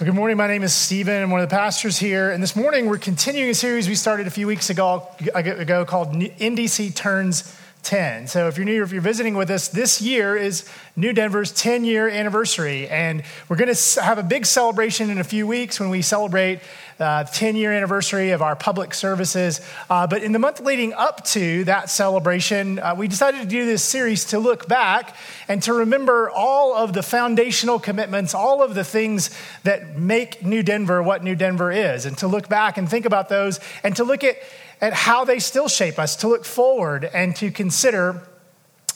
Well, good morning. My name is Stephen. I'm one of the pastors here. And this morning we're continuing a series we started a few weeks ago, ago called NDC Turns 10. So if you're new, if you're visiting with us, this year is New Denver's 10 year anniversary. And we're going to have a big celebration in a few weeks when we celebrate uh, 10 year anniversary of our public services. Uh, but in the month leading up to that celebration, uh, we decided to do this series to look back and to remember all of the foundational commitments, all of the things that make New Denver what New Denver is, and to look back and think about those and to look at, at how they still shape us, to look forward and to consider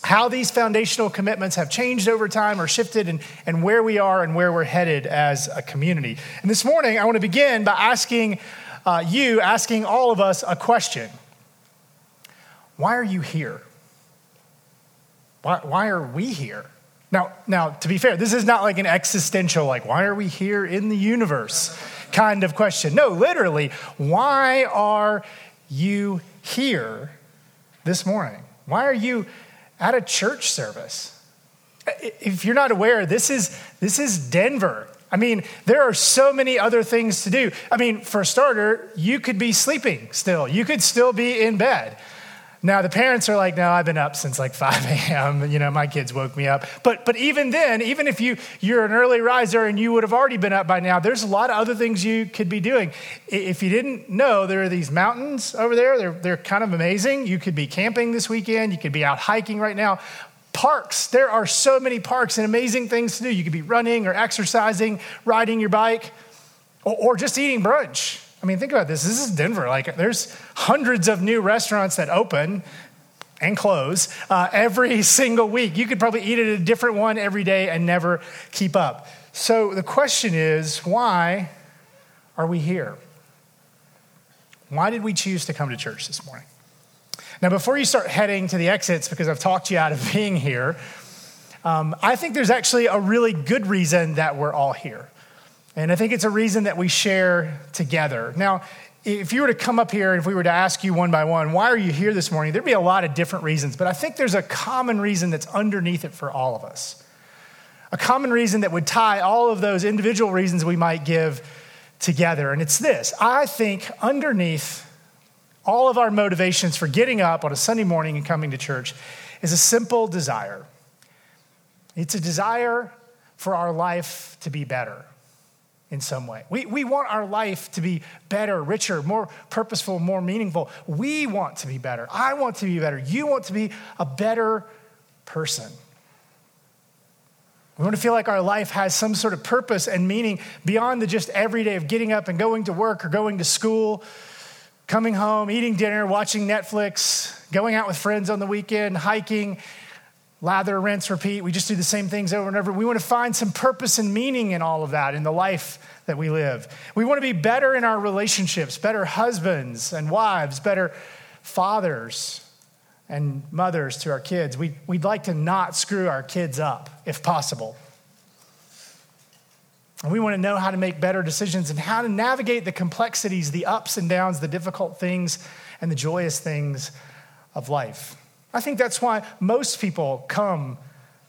how these foundational commitments have changed over time or shifted and, and where we are and where we're headed as a community. And this morning, I want to begin by asking uh, you, asking all of us a question Why are you here? Why, why are we here? Now, now, to be fair, this is not like an existential, like, why are we here in the universe kind of question. No, literally, why are you here this morning? Why are you at a church service. If you're not aware, this is, this is Denver. I mean, there are so many other things to do. I mean, for a starter, you could be sleeping still, you could still be in bed. Now the parents are like, no, I've been up since like 5 a.m. You know, my kids woke me up. But but even then, even if you you're an early riser and you would have already been up by now, there's a lot of other things you could be doing. If you didn't know, there are these mountains over there. They're they're kind of amazing. You could be camping this weekend. You could be out hiking right now. Parks. There are so many parks and amazing things to do. You could be running or exercising, riding your bike, or, or just eating brunch. I mean, think about this. This is Denver. Like, there's hundreds of new restaurants that open and close uh, every single week. You could probably eat at a different one every day and never keep up. So the question is why are we here? Why did we choose to come to church this morning? Now, before you start heading to the exits, because I've talked you out of being here, um, I think there's actually a really good reason that we're all here. And I think it's a reason that we share together. Now, if you were to come up here, if we were to ask you one by one, why are you here this morning? There'd be a lot of different reasons, but I think there's a common reason that's underneath it for all of us. A common reason that would tie all of those individual reasons we might give together. And it's this I think underneath all of our motivations for getting up on a Sunday morning and coming to church is a simple desire. It's a desire for our life to be better in some way. We, we want our life to be better, richer, more purposeful, more meaningful. We want to be better. I want to be better. You want to be a better person. We want to feel like our life has some sort of purpose and meaning beyond the just everyday of getting up and going to work or going to school, coming home, eating dinner, watching Netflix, going out with friends on the weekend, hiking, lather, rinse, repeat. We just do the same things over and over. We want to find some purpose and meaning in all of that, in the life that we live. We want to be better in our relationships, better husbands and wives, better fathers and mothers to our kids. We, we'd like to not screw our kids up if possible. And we want to know how to make better decisions and how to navigate the complexities, the ups and downs, the difficult things, and the joyous things of life. I think that's why most people come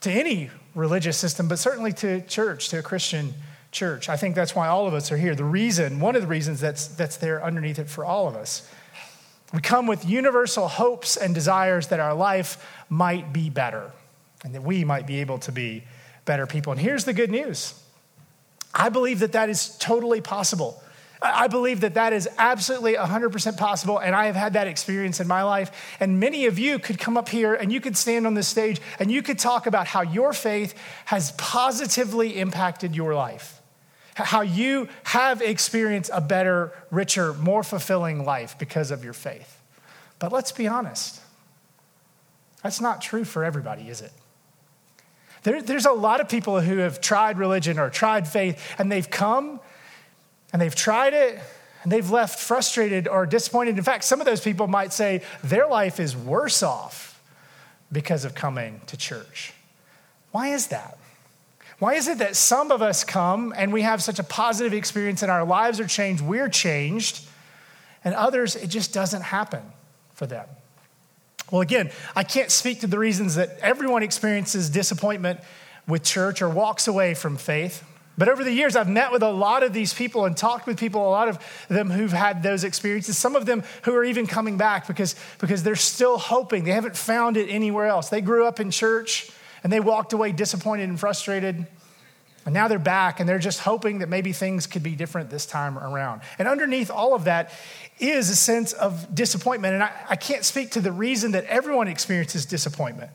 to any religious system, but certainly to church, to a Christian church. I think that's why all of us are here. The reason, one of the reasons that's, that's there underneath it for all of us. We come with universal hopes and desires that our life might be better and that we might be able to be better people. And here's the good news I believe that that is totally possible. I believe that that is absolutely 100% possible, and I have had that experience in my life. And many of you could come up here and you could stand on this stage and you could talk about how your faith has positively impacted your life, how you have experienced a better, richer, more fulfilling life because of your faith. But let's be honest, that's not true for everybody, is it? There, there's a lot of people who have tried religion or tried faith, and they've come and they've tried it and they've left frustrated or disappointed. In fact, some of those people might say their life is worse off because of coming to church. Why is that? Why is it that some of us come and we have such a positive experience and our lives are changed, we're changed, and others, it just doesn't happen for them? Well, again, I can't speak to the reasons that everyone experiences disappointment with church or walks away from faith. But over the years, I've met with a lot of these people and talked with people, a lot of them who've had those experiences, some of them who are even coming back because, because they're still hoping. They haven't found it anywhere else. They grew up in church and they walked away disappointed and frustrated. And now they're back and they're just hoping that maybe things could be different this time around. And underneath all of that is a sense of disappointment. And I, I can't speak to the reason that everyone experiences disappointment.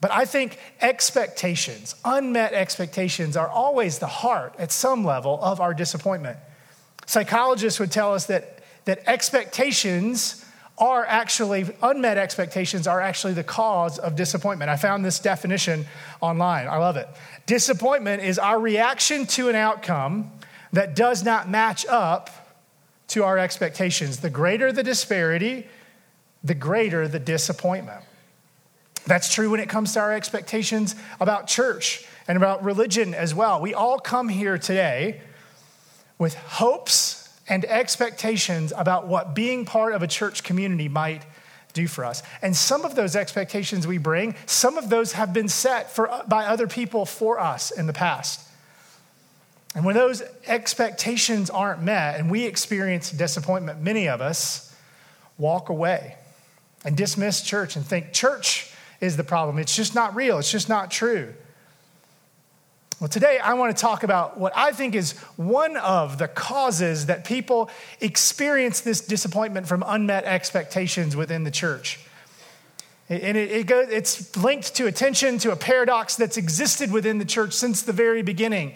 But I think expectations, unmet expectations, are always the heart at some level of our disappointment. Psychologists would tell us that, that expectations are actually, unmet expectations are actually the cause of disappointment. I found this definition online. I love it. Disappointment is our reaction to an outcome that does not match up to our expectations. The greater the disparity, the greater the disappointment. That's true when it comes to our expectations about church and about religion as well. We all come here today with hopes and expectations about what being part of a church community might do for us. And some of those expectations we bring, some of those have been set for, by other people for us in the past. And when those expectations aren't met and we experience disappointment, many of us walk away and dismiss church and think church is the problem. It's just not real, it's just not true. Well, today I want to talk about what I think is one of the causes that people experience this disappointment from unmet expectations within the church. And it, it goes, it's linked to attention to a paradox that's existed within the church since the very beginning.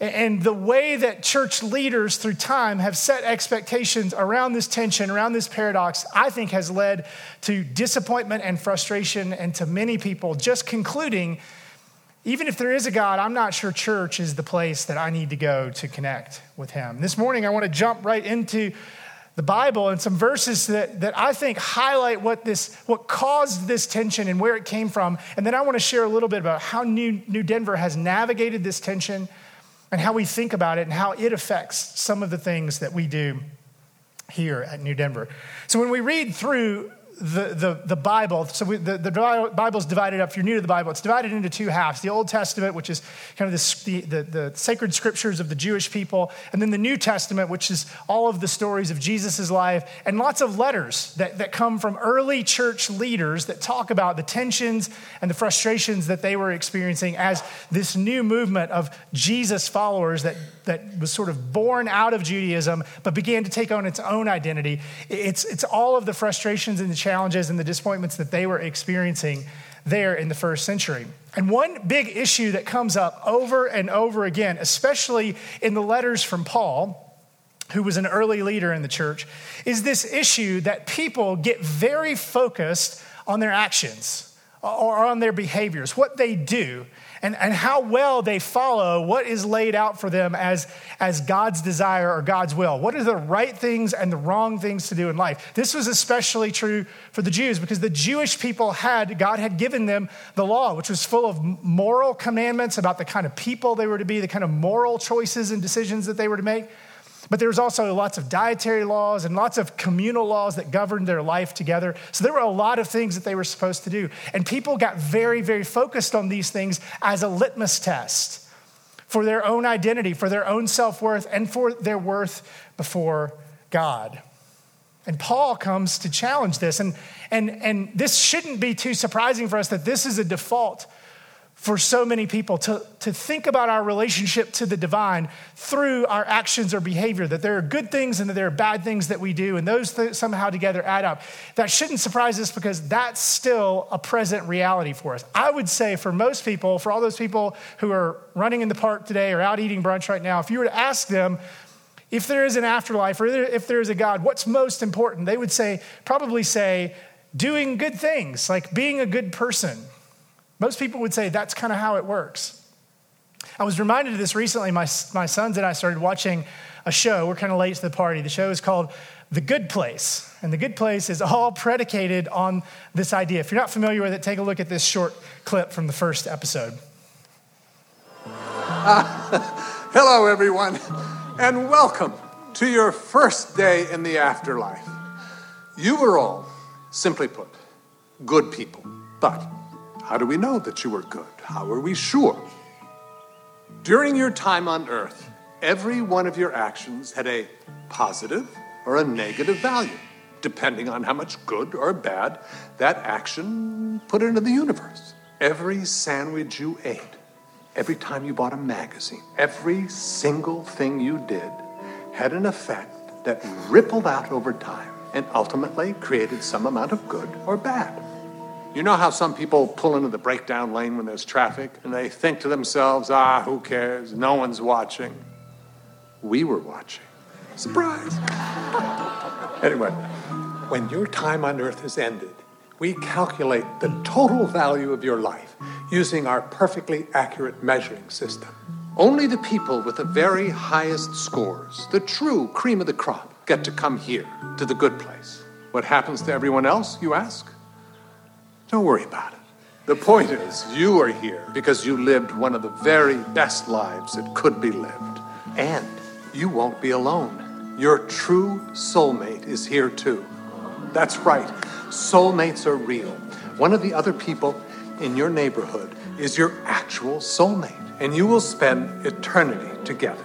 And the way that church leaders through time have set expectations around this tension, around this paradox, I think has led to disappointment and frustration, and to many people just concluding even if there is a God, I'm not sure church is the place that I need to go to connect with Him. This morning, I want to jump right into the Bible and some verses that, that I think highlight what, this, what caused this tension and where it came from. And then I want to share a little bit about how New, New Denver has navigated this tension and how we think about it and how it affects some of the things that we do here at New Denver. So when we read through the, the, the Bible, so we, the, the Bible's divided up, if you're new to the Bible, it's divided into two halves. The Old Testament, which is kind of the, the, the sacred scriptures of the Jewish people, and then the New Testament, which is all of the stories of Jesus' life, and lots of letters that, that come from early church leaders that talk about the tensions and the frustrations that they were experiencing as this new movement of Jesus followers that, that was sort of born out of Judaism, but began to take on its own identity. It's, it's all of the frustrations and the challenges and the disappointments that they were experiencing there in the first century. And one big issue that comes up over and over again, especially in the letters from Paul, who was an early leader in the church, is this issue that people get very focused on their actions or on their behaviors, what they do, and, and how well they follow what is laid out for them as, as God's desire or God's will. What are the right things and the wrong things to do in life? This was especially true for the Jews because the Jewish people had, God had given them the law, which was full of moral commandments about the kind of people they were to be, the kind of moral choices and decisions that they were to make. But there was also lots of dietary laws and lots of communal laws that governed their life together. So there were a lot of things that they were supposed to do. And people got very, very focused on these things as a litmus test for their own identity, for their own self worth, and for their worth before God. And Paul comes to challenge this. And, and, and this shouldn't be too surprising for us that this is a default for so many people to, to think about our relationship to the divine through our actions or behavior, that there are good things and that there are bad things that we do, and those th- somehow together add up. That shouldn't surprise us because that's still a present reality for us. I would say for most people, for all those people who are running in the park today or out eating brunch right now, if you were to ask them, if there is an afterlife or if there is a God, what's most important? They would say, probably say, doing good things, like being a good person most people would say that's kind of how it works. I was reminded of this recently. My, my sons and I started watching a show. We're kind of late to the party. The show is called The Good Place. And The Good Place is all predicated on this idea. If you're not familiar with it, take a look at this short clip from the first episode. Uh, hello, everyone, and welcome to your first day in the afterlife. You were all, simply put, good people. But how do we know that you were good? How are we sure? During your time on earth, every one of your actions had a positive or a negative value, depending on how much good or bad that action put into the universe. Every sandwich you ate, every time you bought a magazine, every single thing you did had an effect that rippled out over time and ultimately created some amount of good or bad. You know how some people pull into the breakdown lane when there's traffic and they think to themselves, ah, who cares? No one's watching. We were watching. Surprise! anyway, when your time on earth has ended, we calculate the total value of your life using our perfectly accurate measuring system. Only the people with the very highest scores, the true cream of the crop, get to come here to the good place. What happens to everyone else, you ask? Don't worry about it. The point is, you are here because you lived one of the very best lives that could be lived. And you won't be alone. Your true soulmate is here too. That's right, soulmates are real. One of the other people in your neighborhood is your actual soulmate, and you will spend eternity together.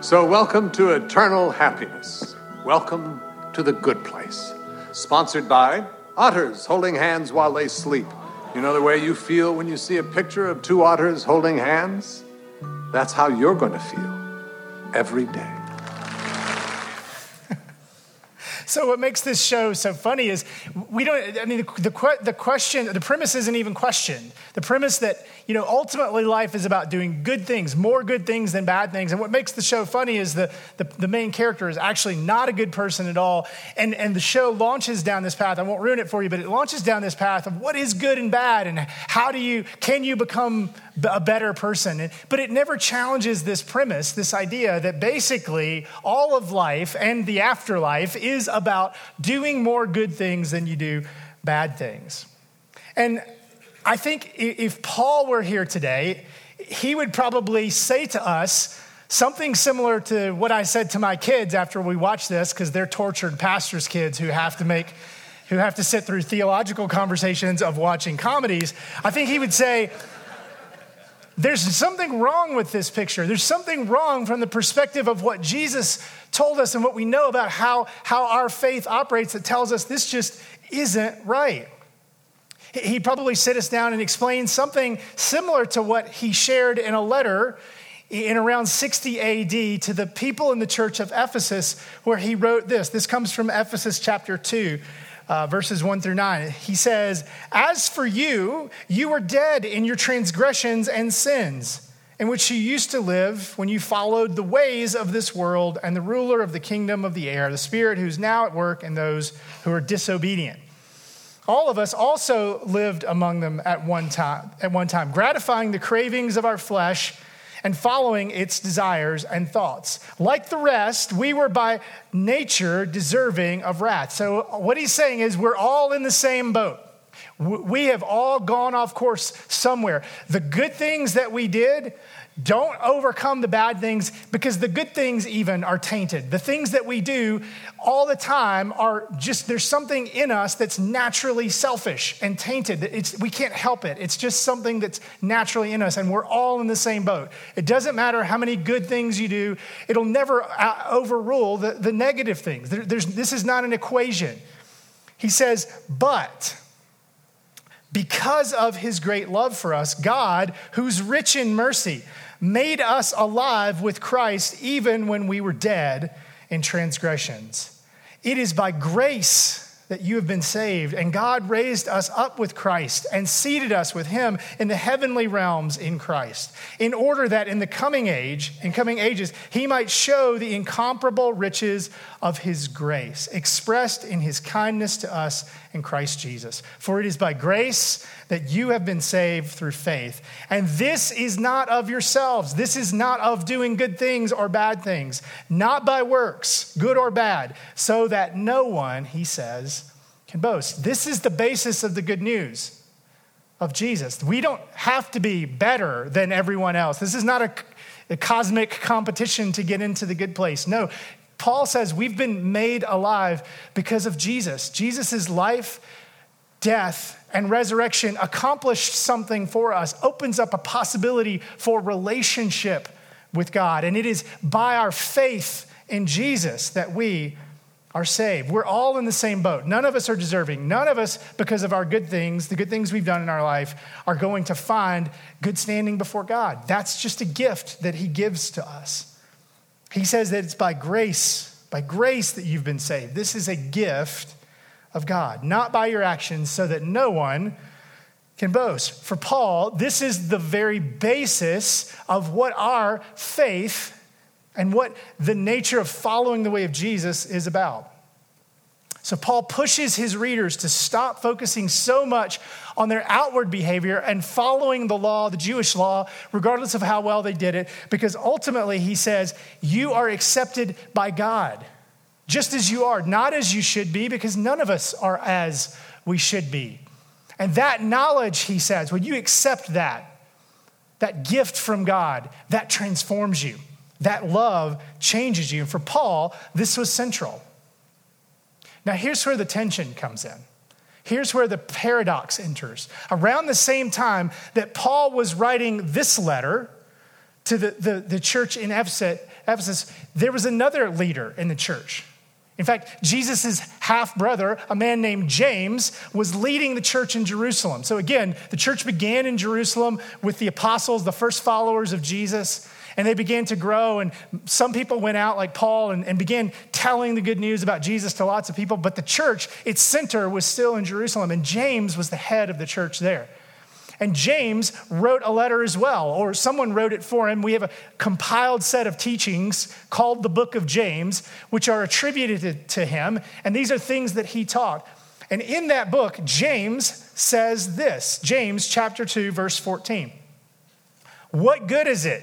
So, welcome to eternal happiness. Welcome to the good place. Sponsored by Otters holding hands while they sleep. You know the way you feel when you see a picture of two otters holding hands? That's how you're going to feel every day. So what makes this show so funny is we don't. I mean, the, the, the question, the premise isn't even questioned. The premise that you know ultimately life is about doing good things, more good things than bad things. And what makes the show funny is the the, the main character is actually not a good person at all. And and the show launches down this path. I won't ruin it for you, but it launches down this path of what is good and bad, and how do you can you become a better person. But it never challenges this premise, this idea that basically all of life and the afterlife is about doing more good things than you do bad things. And I think if Paul were here today, he would probably say to us something similar to what I said to my kids after we watched this, because they're tortured pastors' kids who have to make who have to sit through theological conversations of watching comedies. I think he would say, there's something wrong with this picture. There's something wrong from the perspective of what Jesus told us and what we know about how, how our faith operates that tells us this just isn't right. He'd probably sit us down and explain something similar to what he shared in a letter in around 60 AD to the people in the church of Ephesus, where he wrote this. This comes from Ephesians chapter 2. Uh, verses 1 through 9. He says, As for you, you were dead in your transgressions and sins, in which you used to live when you followed the ways of this world and the ruler of the kingdom of the air, the spirit who's now at work in those who are disobedient. All of us also lived among them at one time, at one time, gratifying the cravings of our flesh and following its desires and thoughts. Like the rest, we were by nature deserving of wrath. So, what he's saying is, we're all in the same boat. We have all gone off course somewhere. The good things that we did, don't overcome the bad things because the good things, even, are tainted. The things that we do all the time are just, there's something in us that's naturally selfish and tainted. It's, we can't help it. It's just something that's naturally in us, and we're all in the same boat. It doesn't matter how many good things you do, it'll never uh, overrule the, the negative things. There, this is not an equation. He says, but because of his great love for us, God, who's rich in mercy, made us alive with Christ even when we were dead in transgressions. It is by grace that you have been saved, and God raised us up with Christ and seated us with him in the heavenly realms in Christ, in order that in the coming age, in coming ages, he might show the incomparable riches of his grace, expressed in his kindness to us in Christ Jesus. For it is by grace that you have been saved through faith. And this is not of yourselves. This is not of doing good things or bad things, not by works, good or bad, so that no one, he says, can boast. This is the basis of the good news of Jesus. We don't have to be better than everyone else. This is not a, cosmic competition to get into the good place. No, Paul says we've been made alive because of Jesus. Jesus' life, death, and resurrection accomplished something for us, opens up a possibility for relationship with God. And it is by our faith in Jesus that we are saved. We're all in the same boat. None of us are deserving. None of us, because of our good things, the good things we've done in our life, are going to find good standing before God. That's just a gift that He gives to us. He says that it's by grace, by grace that you've been saved. This is a gift of God, not by your actions, so that no one can boast. For Paul, this is the very basis of what our faith and what the nature of following the way of Jesus is about. So, Paul pushes his readers to stop focusing so much on their outward behavior and following the law, the Jewish law, regardless of how well they did it, because ultimately he says, You are accepted by God, just as you are, not as you should be, because none of us are as we should be. And that knowledge, he says, when you accept that, that gift from God, that transforms you. That love changes you. And for Paul, this was central. Now, here's where the tension comes in. Here's where the paradox enters. Around the same time that Paul was writing this letter to the, the, the church in Ephesus, Ephesus, there was another leader in the church. In fact, Jesus' half brother, a man named James, was leading the church in Jerusalem. So, again, the church began in Jerusalem with the apostles, the first followers of Jesus and they began to grow. And some people went out, like Paul, and, and began telling the good news about Jesus to lots of people. But the church, its center was still in Jerusalem, and James was the head of the church there. And James wrote a letter as well, or someone wrote it for him. We have a compiled set of teachings called the Book of James, which are attributed to him. And these are things that he taught. And in that book, James says this James chapter 2, verse 14. What good is it?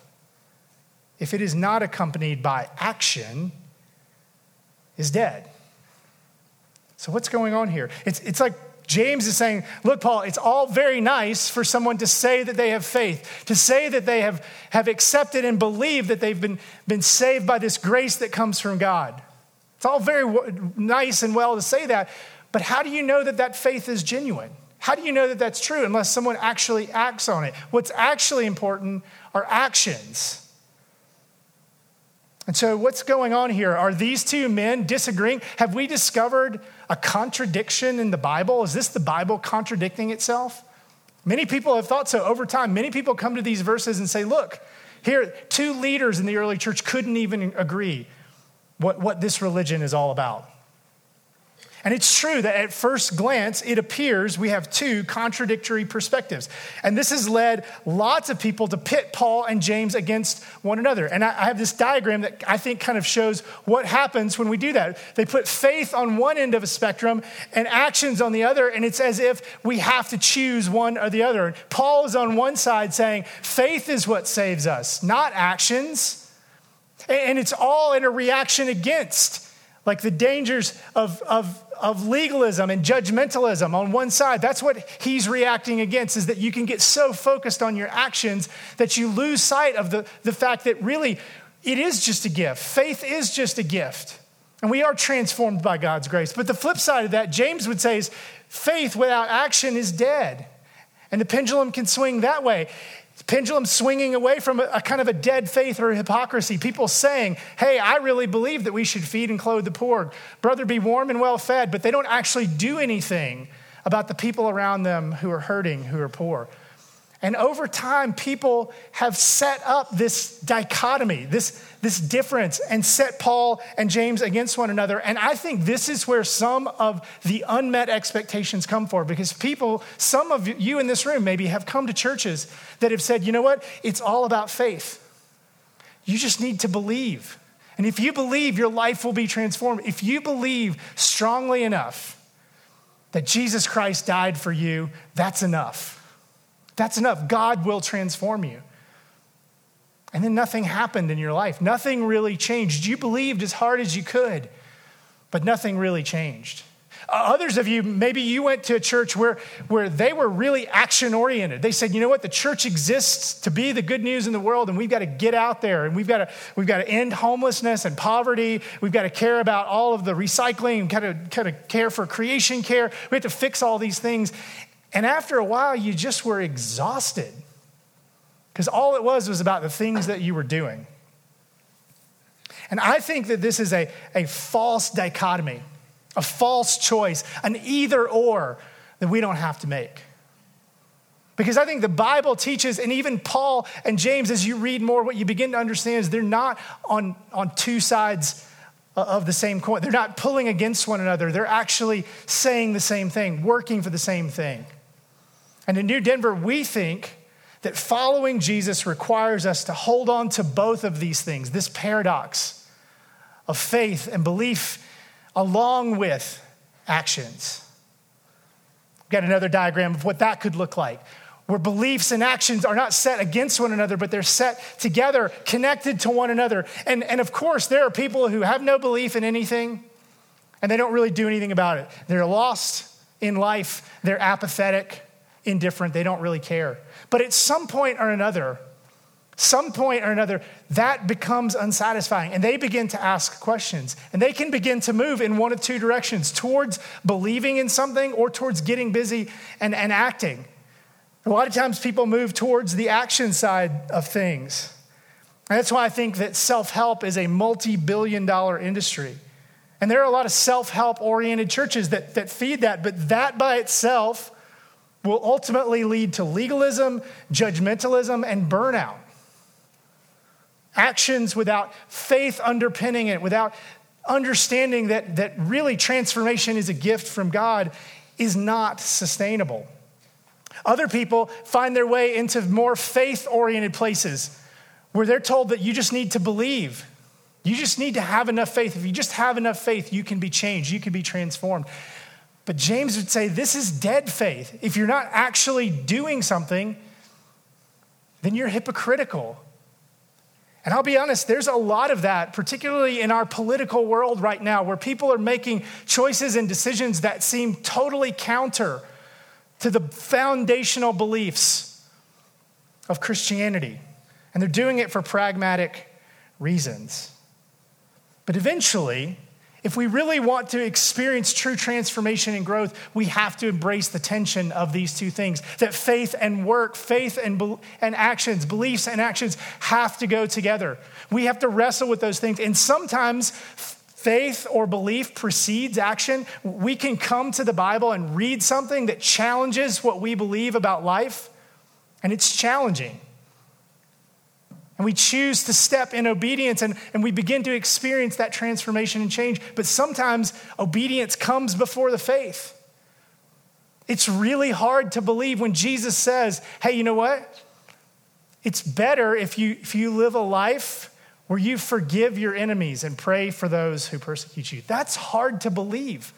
if it is not accompanied by action, is dead. So, what's going on here? It's, it's like James is saying, Look, Paul, it's all very nice for someone to say that they have faith, to say that they have, have accepted and believe that they've been, been saved by this grace that comes from God. It's all very nice and well to say that, but how do you know that that faith is genuine? How do you know that that's true unless someone actually acts on it? What's actually important are actions. And so, what's going on here? Are these two men disagreeing? Have we discovered a contradiction in the Bible? Is this the Bible contradicting itself? Many people have thought so over time. Many people come to these verses and say, look, here, two leaders in the early church couldn't even agree what, what this religion is all about. And it's true that at first glance, it appears we have two contradictory perspectives. And this has led lots of people to pit Paul and James against one another. And I have this diagram that I think kind of shows what happens when we do that. They put faith on one end of a spectrum and actions on the other, and it's as if we have to choose one or the other. Paul is on one side saying faith is what saves us, not actions. And it's all in a reaction against like the dangers of, of, of legalism and judgmentalism on one side. That's what he's reacting against, is that you can get so focused on your actions that you lose sight of the, the fact that really it is just a gift. Faith is just a gift. And we are transformed by God's grace. But the flip side of that, James would say, is faith without action is dead. And the pendulum can swing that way pendulum swinging away from a, a, kind of a dead faith or hypocrisy. People saying, hey, I really believe that we should feed and clothe the poor. Brother, be warm and well fed, but they don't actually do anything about the people around them who are hurting, who are poor. And over time, people have set up this dichotomy, this, this difference, and set Paul and James against one another. And I think this is where some of the unmet expectations come for, because people, some of you in this room maybe have come to churches that have said, you know what, it's all about faith. You just need to believe. And if you believe, your life will be transformed. If you believe strongly enough that Jesus Christ died for you, that's enough. That's enough. God will transform you. And then nothing happened in your life. Nothing really changed. You believed as hard as you could, but nothing really changed. Uh, others of you, maybe you went to a church where, where they were really action oriented. They said, you know what, the church exists to be the good news in the world, and we've got to get out there, and we've got to, we've got to end homelessness and poverty. We've got to care about all of the recycling, of, kind of care for creation care. We have to fix all these things. And after a while, you just were exhausted because all it was was about the things that you were doing. And I think that this is a, a false dichotomy, a false choice, an either or that we don't have to make. Because I think the Bible teaches, and even Paul and James, as you read more, what you begin to understand is they're not on, on two sides of the same coin. They're not pulling against one another. They're actually saying the same thing, working for the same thing. And in New Denver, we think that following Jesus requires us to hold on to both of these things this paradox of faith and belief, along with actions. We've got another diagram of what that could look like. Where beliefs and actions are not set against one another, but they're set together, connected to one another. And, and of course, there are people who have no belief in anything and they don't really do anything about it. They're lost in life, they're apathetic, indifferent, they don't really care. But at some point or another, some point or another, that becomes unsatisfying. And they begin to ask questions. And they can begin to move in one of two directions towards believing in something or towards getting busy and, and acting. A lot of times people move towards the action side of things. And that's why I think that self help is a multi billion dollar industry. And there are a lot of self help oriented churches that, that feed that, but that by itself will ultimately lead to legalism, judgmentalism, and burnout. Actions without faith underpinning it, without understanding that, that really transformation is a gift from God, is not sustainable. Other people find their way into more faith oriented places where they're told that you just need to believe. You just need to have enough faith. If you just have enough faith, you can be changed, you can be transformed. But James would say this is dead faith. If you're not actually doing something, then you're hypocritical. And I'll be honest, there's a lot of that, particularly in our political world right now, where people are making choices and decisions that seem totally counter to the foundational beliefs of Christianity. And they're doing it for pragmatic reasons. But eventually, if we really want to experience true transformation and growth, we have to embrace the tension of these two things that faith and work, faith and, be- and actions, beliefs and actions have to go together. We have to wrestle with those things. And sometimes faith or belief precedes action. We can come to the Bible and read something that challenges what we believe about life, and it's challenging. And we choose to step in obedience and, and we begin to experience that transformation and change. But sometimes obedience comes before the faith. It's really hard to believe when Jesus says, hey, you know what? It's better if you, if you live a life where you forgive your enemies and pray for those who persecute you. That's hard to believe.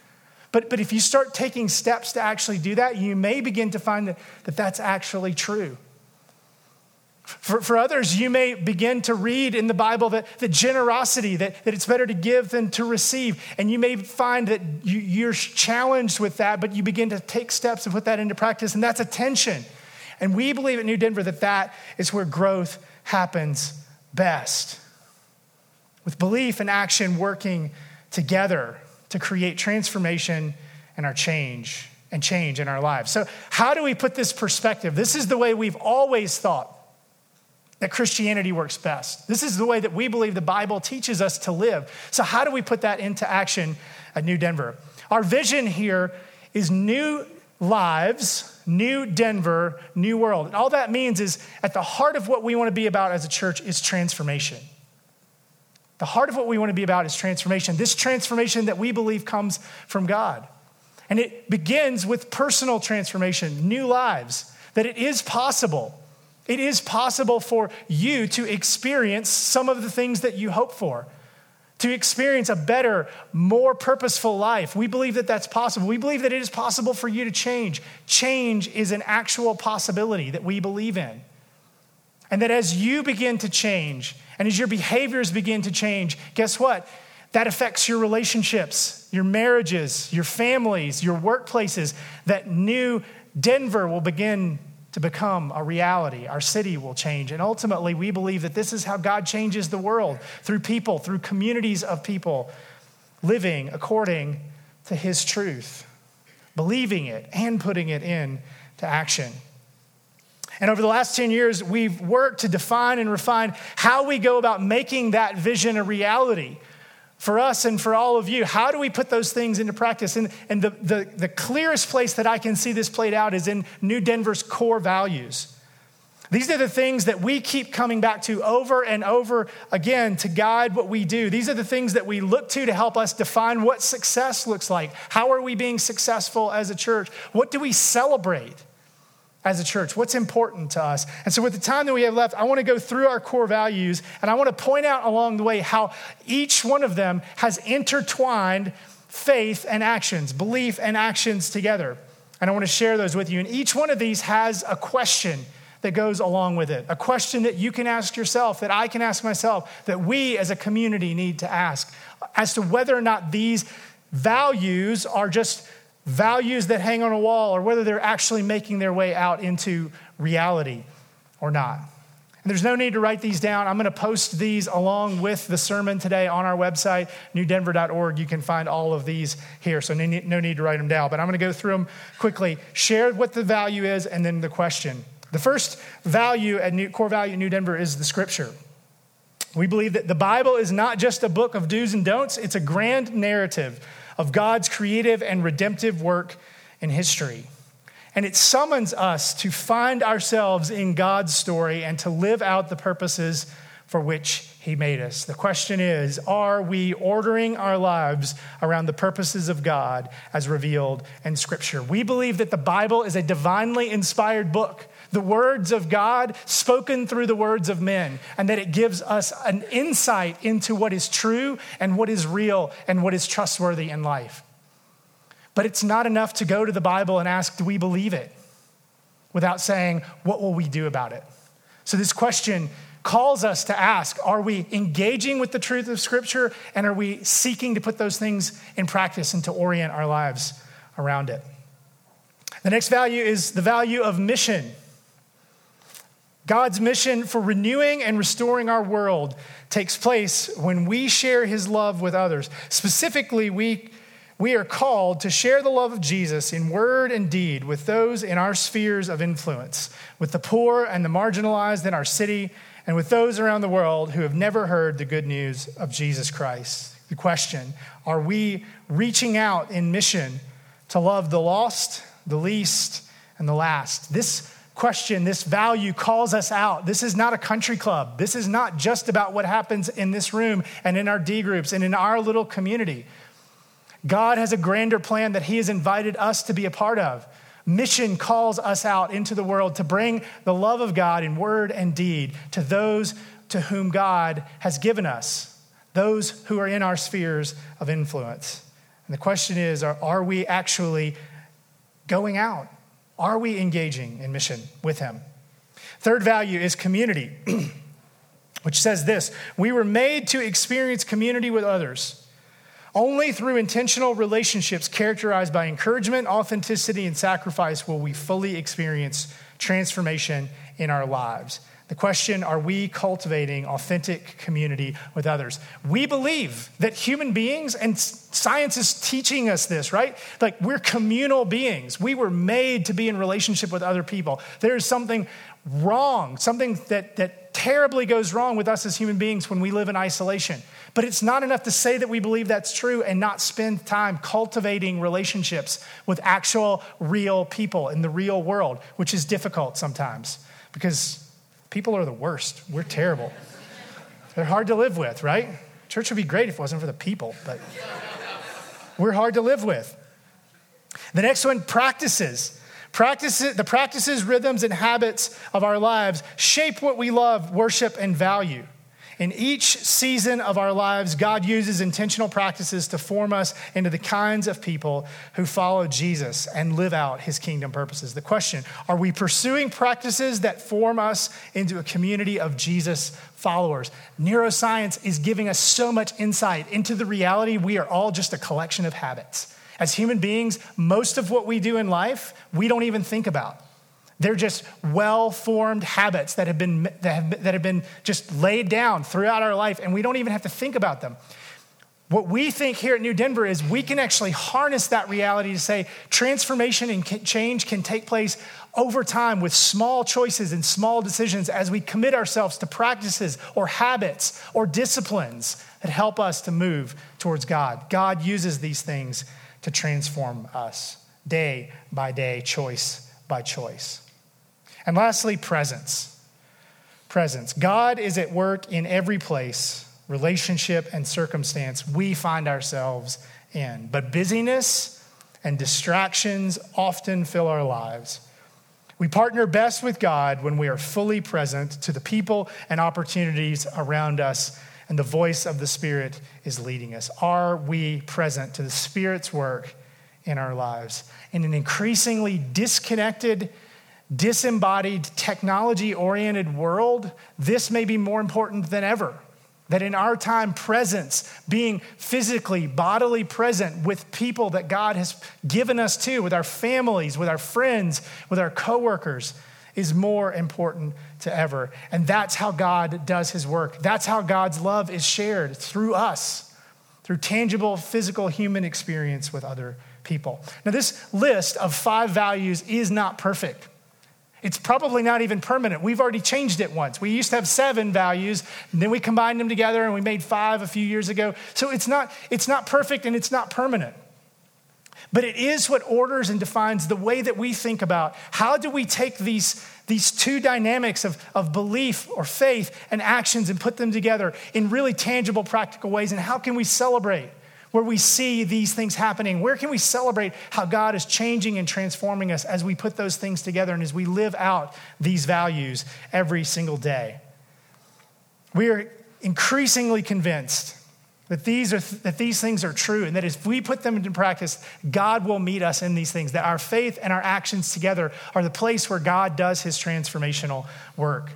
But, but if you start taking steps to actually do that, you may begin to find that, that that's actually true. For, for others, you may begin to read in the Bible that, the generosity, that, that it's better to give than to receive. And you may find that you, you're challenged with that, but you begin to take steps and put that into practice, and that's a tension. And we believe at New Denver that that is where growth happens best. With belief and action working together to create transformation and our change and change in our lives. So, how do we put this perspective? This is the way we've always thought that Christianity works best. This is the way that we believe the Bible teaches us to live. So, how do we put that into action at New Denver? Our vision here is new lives, new Denver, new world. And all that means is at the heart of what we want to be about as a church is transformation. The heart of what we want to be about is transformation. This transformation that we believe comes from God. And it begins with personal transformation, new lives, that it is possible it is possible for you to experience some of the things that you hope for, to experience a better, more purposeful life. We believe that that's possible. We believe that it is possible for you to change. Change is an actual possibility that we believe in. And that as you begin to change and as your behaviors begin to change, guess what? That affects your relationships, your marriages, your families, your workplaces. That new Denver will begin to become a reality. Our city will change. And ultimately, we believe that this is how God changes the world through people, through communities of people living according to his truth, believing it and putting it into action. And over the last 10 years, we've worked to define and refine how we go about making that vision a reality for us and for all of you. How do we put those things into practice? And, and the, the, the clearest place that I can see this played out is in New Denver's core values. These are the things that we keep coming back to over and over again to guide what we do. These are the things that we look to to help us define what success looks like. How are we being successful as a church? What do we celebrate? As a church? What's important to us? And so, with the time that we have left, I want to go through our core values and I want to point out along the way how each one of them has intertwined faith and actions, belief and actions together. And I want to share those with you. And each one of these has a question that goes along with it, a question that you can ask yourself, that I can ask myself, that we as a community need to ask as to whether or not these values are just values that hang on a wall or whether they're actually making their way out into reality or not. And there's no need to write these down. I'm going to post these along with the sermon today on our website, newdenver.org. You can find all of these here, so no need to write them down. But I'm going to go through them quickly, share what the value is, and then the question. The first value at New, core value at New Denver is the scripture. We believe that the Bible is not just a book of do's and don'ts, it's a grand narrative of God's creative and redemptive work in history. And it summons us to find ourselves in God's story and to live out the purposes for which He made us. The question is are we ordering our lives around the purposes of God as revealed in Scripture? We believe that the Bible is a divinely inspired book the words of God spoken through the words of men, and that it gives us an insight into what is true and what is real and what is trustworthy in life. But it's not enough to go to the Bible and ask, Do we believe it? without saying, What will we do about it? So, this question calls us to ask Are we engaging with the truth of Scripture and are we seeking to put those things in practice and to orient our lives around it? The next value is the value of mission. God's mission for renewing and restoring our world takes place when we share his love with others. Specifically, we, we are called to share the love of Jesus in word and deed with those in our spheres of influence, with the poor and the marginalized in our city, and with those around the world who have never heard the good news of Jesus Christ. The question are we reaching out in mission to love the lost, the least, and the last? This question, this value calls us out. This is not a country club. This is not just about what happens in this room and in our D groups and in our little community. God has a grander plan that He has invited us to be a part of. Mission calls us out into the world to bring the love of God in word and deed to those to whom God has given us, those who are in our spheres of influence. And the question is are, are we actually going out are we engaging in mission with Him? Third value is community, which says this We were made to experience community with others. Only through intentional relationships characterized by encouragement, authenticity, and sacrifice will we fully experience transformation in our lives. The question are we cultivating authentic community with others? We believe that human beings, and science is teaching us this, right? Like we're communal beings. We were made to be in relationship with other people. There's something wrong, something that, that terribly goes wrong with us as human beings when we live in isolation. But it's not enough to say that we believe that's true and not spend time cultivating relationships with actual, real people in the real world, which is difficult sometimes because People are the worst. We're terrible. They're hard to live with, right? Church would be great if it wasn't for the people, but we're hard to live with. The next one practices. Practices, the practices, rhythms, and habits of our lives shape what we love, worship, and value. In each season of our lives, God uses intentional practices to form us into the kinds of people who follow Jesus and live out his kingdom purposes. The question are we pursuing practices that form us into a community of Jesus followers? Neuroscience is giving us so much insight into the reality we are all just a collection of habits. As human beings, most of what we do in life, we don't even think about. They're just well formed habits that have, been, that, have, that have been just laid down throughout our life, and we don't even have to think about them. What we think here at New Denver is we can actually harness that reality to say transformation and change can take place over time with small choices and small decisions as we commit ourselves to practices or habits or disciplines that help us to move towards God. God uses these things to transform us day by day, choice by choice. And lastly, presence. Presence. God is at work in every place, relationship, and circumstance we find ourselves in. But busyness and distractions often fill our lives. We partner best with God when we are fully present to the people and opportunities around us, and the voice of the Spirit is leading us. Are we present to the Spirit's work in our lives? In an increasingly disconnected disembodied, technology oriented world, this may be more important than ever. That in our time, presence, being physically, bodily present with people that God has given us to, with our families, with our friends, with our coworkers, is more important to ever. And that's how God does his work. That's how God's love is shared through us, through tangible, physical, human experience with other people. Now, this list of five values is not perfect. It's probably not even permanent. We've already changed it once. We used to have seven values, and then we combined them together and we made five a few years ago. So it's not, it's not perfect and it's not permanent. But it is what orders and defines the way that we think about how do we take these, these two dynamics of, of belief or faith and actions and put them together in really tangible, practical ways, and how can we celebrate? Where we see these things happening? Where can we celebrate how God is changing and transforming us as we put those things together and as we live out these values every single day? We are increasingly convinced that these, are, that these things are true and that if we put them into practice, God will meet us in these things, that our faith and our actions together are the place where God does his transformational work.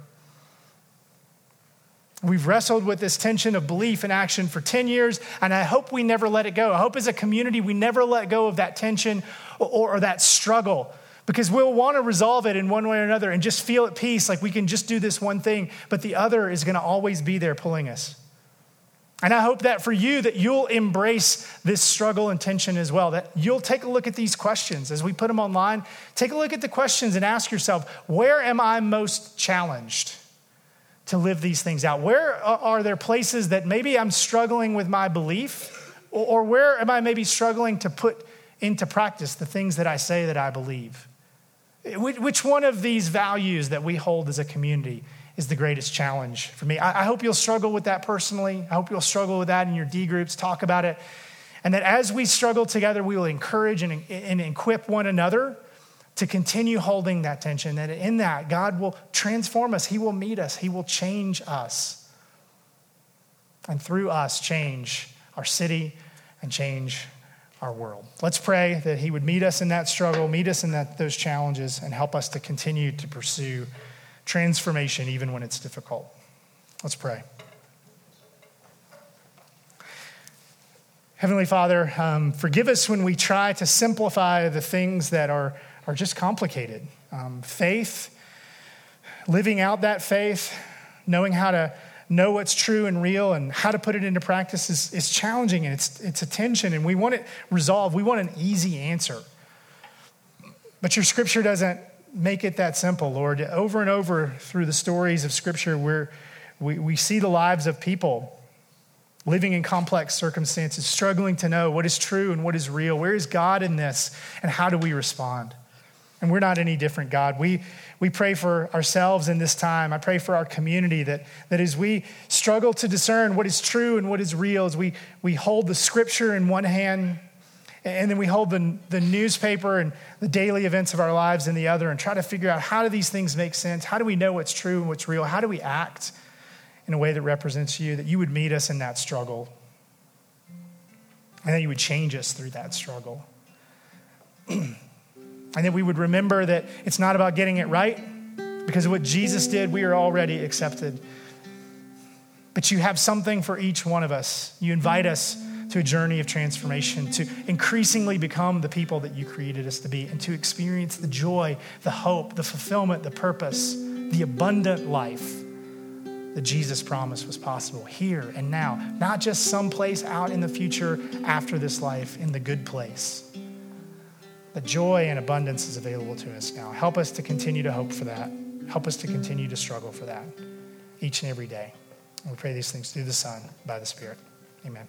We've wrestled with this tension of belief and action for 10 years, and I hope we never let it go. I hope as a community we never let go of that tension or, or, that struggle because we'll want to resolve it in one way or another and just feel at peace, like we can just do this one thing, but the other is going to always be there pulling us. And I hope that for you that you'll embrace this struggle and tension as well. That you'll take a look at these questions as we put them online. Take a look at the questions and ask yourself, where am I most challenged? To live these things out? Where are there places that maybe I'm struggling with my belief? Or where am I maybe struggling to put into practice the things that I say that I believe? Which one of these values that we hold as a community is the greatest challenge for me? I hope you'll struggle with that personally. I hope you'll struggle with that in your D groups, talk about it. And that as we struggle together, we will encourage and, equip one another to continue holding that tension. That in that, God will transform us, He will meet us, He will change us. And through us, change our city and change our world. Let's pray that He would meet us in that struggle, meet us in that, those challenges, and help us to continue to pursue transformation even when it's difficult. Let's pray. Heavenly Father, um, forgive us when we try to simplify the things that are are just complicated. Um, faith, living out that faith, knowing how to know what's true and real and how to put it into practice is, is challenging and it's, it's a tension and we want it resolved. We want an easy answer. But your scripture doesn't make it that simple, Lord. Over and over through the stories of scripture, we, we see the lives of people living in complex circumstances, struggling to know what is true and what is real. Where is God in this? And how do we respond? And we're not any different, God. We, we pray for ourselves in this time. I pray for our community that, that as we struggle to discern what is true and what is real, as we, we hold the scripture in one hand and then we hold the, the newspaper and the daily events of our lives in the other and try to figure out how do these things make sense? How do we know what's true and what's real? How do we act in a way that represents you, that you would meet us in that struggle, and that you would change us through that struggle. and that we would remember that it's not about getting it right, because of what Jesus did, we are already accepted. But you have something for each one of us. You invite us to a journey of transformation, to increasingly become the people that you created us to be, and to experience the joy, the hope, the fulfillment, the purpose, the abundant life that Jesus promised was possible here and now, not just someplace out in the future after this life, in the good place. The joy and abundance is available to us now. Help us to continue to hope for that. Help us to continue to struggle for that each and every day. And we pray these things through the Son, by the Spirit. Amen.